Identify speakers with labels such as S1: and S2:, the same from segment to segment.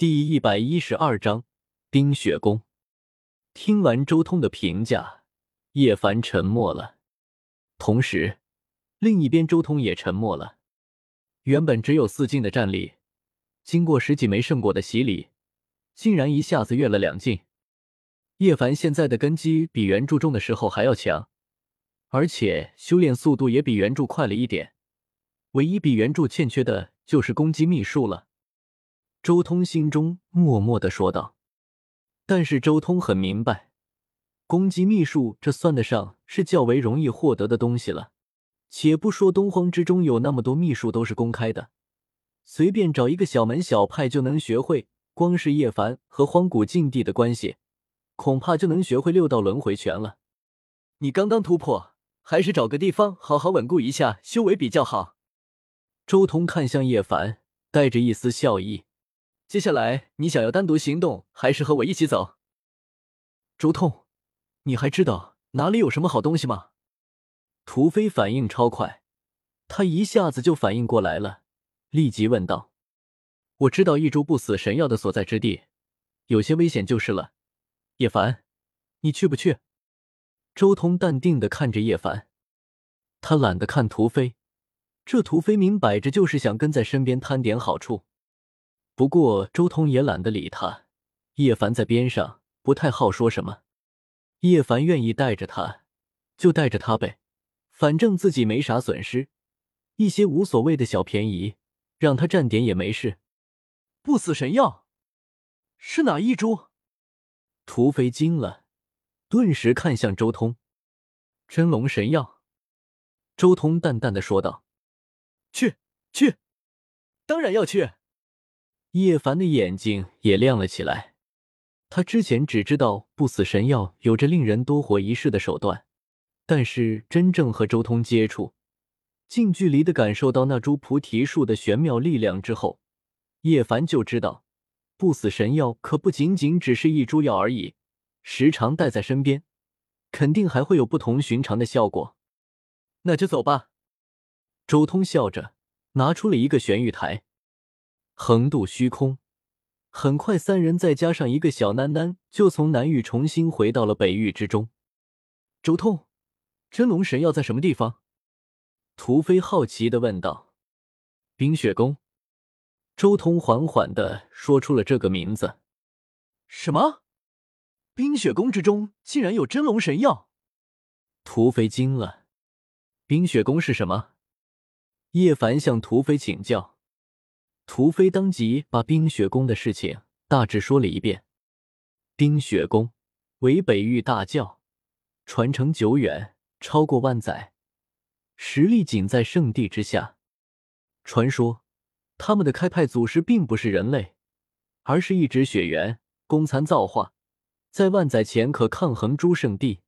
S1: 第一百一十二章冰雪宫。听完周通的评价，叶凡沉默了。同时，另一边周通也沉默了。原本只有四境的战力，经过十几枚圣果的洗礼，竟然一下子跃了两境。叶凡现在的根基比原著中的时候还要强，而且修炼速度也比原著快了一点。唯一比原著欠缺的就是攻击秘术了。周通心中默默的说道：“但是周通很明白，攻击秘术这算得上是较为容易获得的东西了。且不说东荒之中有那么多秘术都是公开的，随便找一个小门小派就能学会。光是叶凡和荒古禁地的关系，恐怕就能学会六道轮回拳了。你刚刚突破，还是找个地方好好稳固一下修为比较好。”周通看向叶凡，带着一丝笑意。接下来你想要单独行动，还是和我一起走？周通，你还知道哪里有什么好东西吗？屠飞反应超快，他一下子就反应过来了，立即问道：“我知道一株不死神药的所在之地，有些危险就是了。叶凡，你去不去？”周通淡定的看着叶凡，他懒得看屠飞，这屠飞明摆着就是想跟在身边贪点好处。不过周通也懒得理他，叶凡在边上不太好说什么。叶凡愿意带着他，就带着他呗，反正自己没啥损失，一些无所谓的小便宜，让他占点也没事。不死神药是哪一株？土匪惊了，顿时看向周通。真龙神药。周通淡淡的说道：“去去，当然要去。”叶凡的眼睛也亮了起来。他之前只知道不死神药有着令人多活一世的手段，但是真正和周通接触，近距离的感受到那株菩提树的玄妙力量之后，叶凡就知道，不死神药可不仅仅只是一株药而已，时常带在身边，肯定还会有不同寻常的效果。那就走吧。周通笑着拿出了一个玄玉台。横渡虚空，很快，三人再加上一个小囡囡，就从南域重新回到了北域之中。周通，真龙神药在什么地方？屠飞好奇的问道。冰雪宫。周通缓缓的说出了这个名字。什么？冰雪宫之中竟然有真龙神药？屠飞惊了。冰雪宫是什么？叶凡向屠飞请教。屠飞当即把冰雪宫的事情大致说了一遍。冰雪宫为北域大教，传承久远，超过万载，实力仅在圣地之下。传说他们的开派祖师并不是人类，而是一指血缘，功残造化，在万载前可抗衡诸圣地。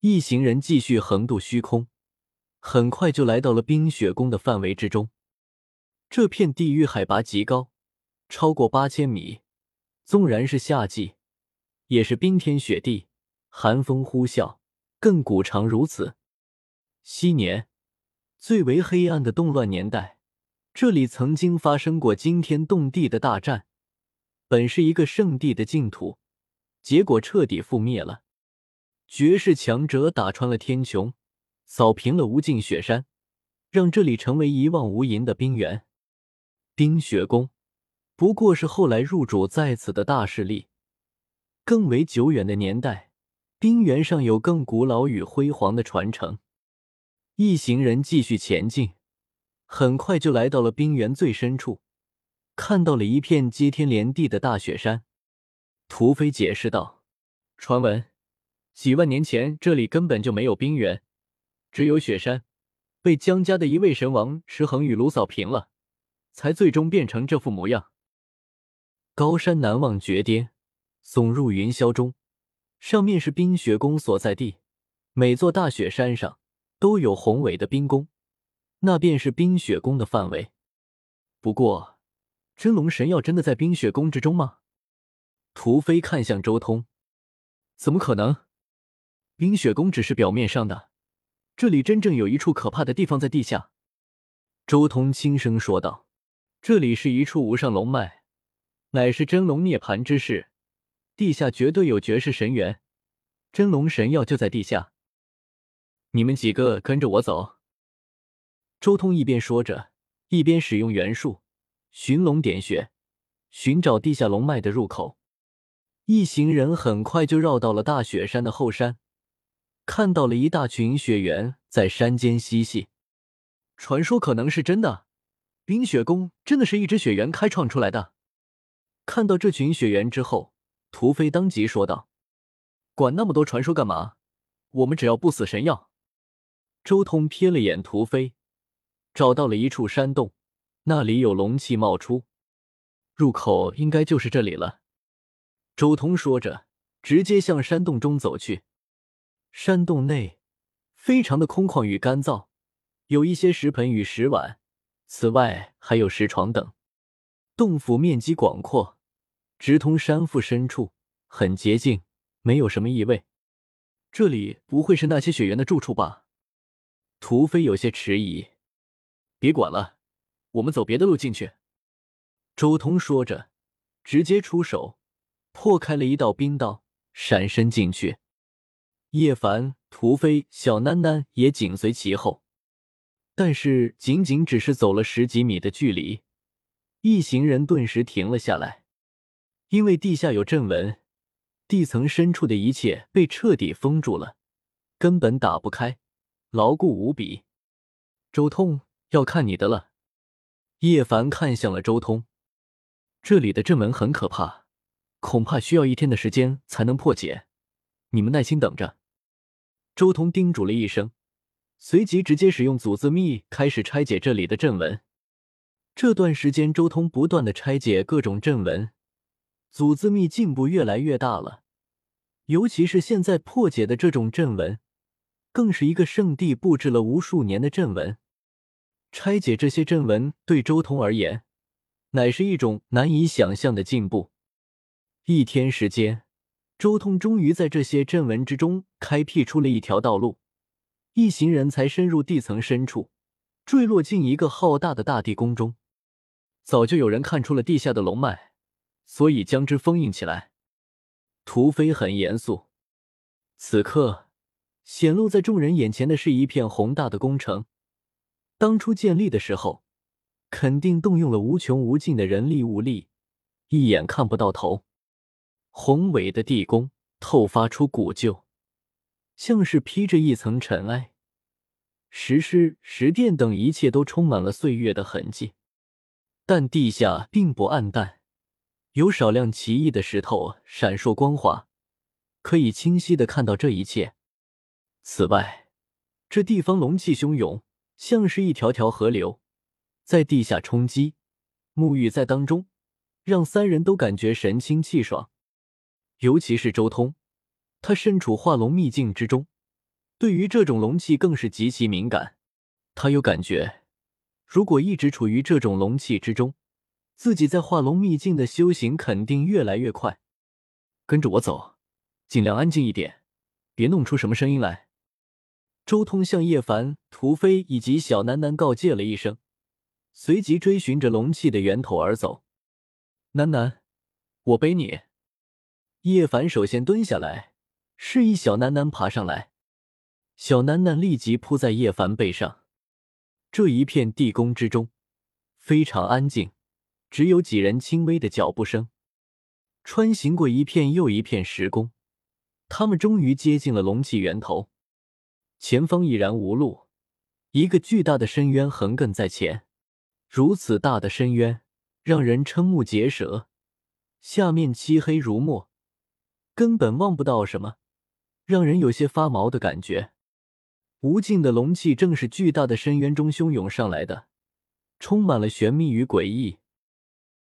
S1: 一行人继续横渡虚空，很快就来到了冰雪宫的范围之中。这片地域海拔极高，超过八千米。纵然是夏季，也是冰天雪地，寒风呼啸，亘古常如此。昔年最为黑暗的动乱年代，这里曾经发生过惊天动地的大战。本是一个圣地的净土，结果彻底覆灭了。绝世强者打穿了天穹，扫平了无尽雪山，让这里成为一望无垠的冰原。冰雪宫不过是后来入主在此的大势力。更为久远的年代，冰原上有更古老与辉煌的传承。一行人继续前进，很快就来到了冰原最深处，看到了一片接天连地的大雪山。屠飞解释道：“传闻几万年前这里根本就没有冰原，只有雪山，被江家的一位神王石恒与卢扫平了。”才最终变成这副模样。高山难望绝巅，耸入云霄中，上面是冰雪宫所在地。每座大雪山上都有宏伟的冰宫，那便是冰雪宫的范围。不过，真龙神药真的在冰雪宫之中吗？屠飞看向周通，怎么可能？冰雪宫只是表面上的，这里真正有一处可怕的地方在地下。周通轻声说道。这里是一处无上龙脉，乃是真龙涅槃之势，地下绝对有绝世神源，真龙神药就在地下。你们几个跟着我走。周通一边说着，一边使用元术寻龙点穴，寻找地下龙脉的入口。一行人很快就绕到了大雪山的后山，看到了一大群雪猿在山间嬉戏。传说可能是真的，冰雪宫真的是一只雪猿开创出来的。看到这群雪猿之后，屠飞当即说道：“管那么多传说干嘛？我们只要不死神药。”周通瞥了眼屠飞，找到了一处山洞，那里有龙气冒出，入口应该就是这里了。周通说着，直接向山洞中走去。山洞内非常的空旷与干燥，有一些石盆与石碗，此外还有石床等。洞府面积广阔，直通山腹深处，很洁净，没有什么异味。这里不会是那些雪猿的住处吧？屠飞有些迟疑。别管了，我们走别的路进去。周通说着，直接出手，破开了一道冰道，闪身进去。叶凡、屠飞、小囡囡也紧随其后，但是仅仅只是走了十几米的距离。一行人顿时停了下来，因为地下有阵纹，地层深处的一切被彻底封住了，根本打不开，牢固无比。周通，要看你的了。叶凡看向了周通，这里的阵纹很可怕，恐怕需要一天的时间才能破解，你们耐心等着。周通叮嘱了一声，随即直接使用祖字秘开始拆解这里的阵文。这段时间，周通不断的拆解各种阵文，祖字秘进步越来越大了。尤其是现在破解的这种阵文，更是一个圣地布置了无数年的阵文。拆解这些阵文对周通而言，乃是一种难以想象的进步。一天时间，周通终于在这些阵纹之中开辟出了一条道路，一行人才深入地层深处，坠落进一个浩大的大地宫中。早就有人看出了地下的龙脉，所以将之封印起来。屠飞很严肃。此刻显露在众人眼前的是一片宏大的工程。当初建立的时候，肯定动用了无穷无尽的人力物力，一眼看不到头。宏伟的地宫透发出古旧，像是披着一层尘埃，石狮、石殿等一切都充满了岁月的痕迹。但地下并不暗淡，有少量奇异的石头闪烁光滑，可以清晰的看到这一切。此外，这地方龙气汹涌，像是一条条河流，在地下冲击，沐浴在当中，让三人都感觉神清气爽。尤其是周通，他身处化龙秘境之中，对于这种龙气更是极其敏感。他有感觉。如果一直处于这种龙气之中，自己在化龙秘境的修行肯定越来越快。跟着我走，尽量安静一点，别弄出什么声音来。周通向叶凡、屠飞以及小楠楠告诫了一声，随即追寻着龙气的源头而走。楠楠，我背你。叶凡首先蹲下来，示意小楠楠爬上来。小楠楠立即扑在叶凡背上。这一片地宫之中非常安静，只有几人轻微的脚步声。穿行过一片又一片石宫，他们终于接近了龙气源头。前方已然无路，一个巨大的深渊横亘在前。如此大的深渊让人瞠目结舌，下面漆黑如墨，根本望不到什么，让人有些发毛的感觉。无尽的龙气正是巨大的深渊中汹涌上来的，充满了玄秘与诡异，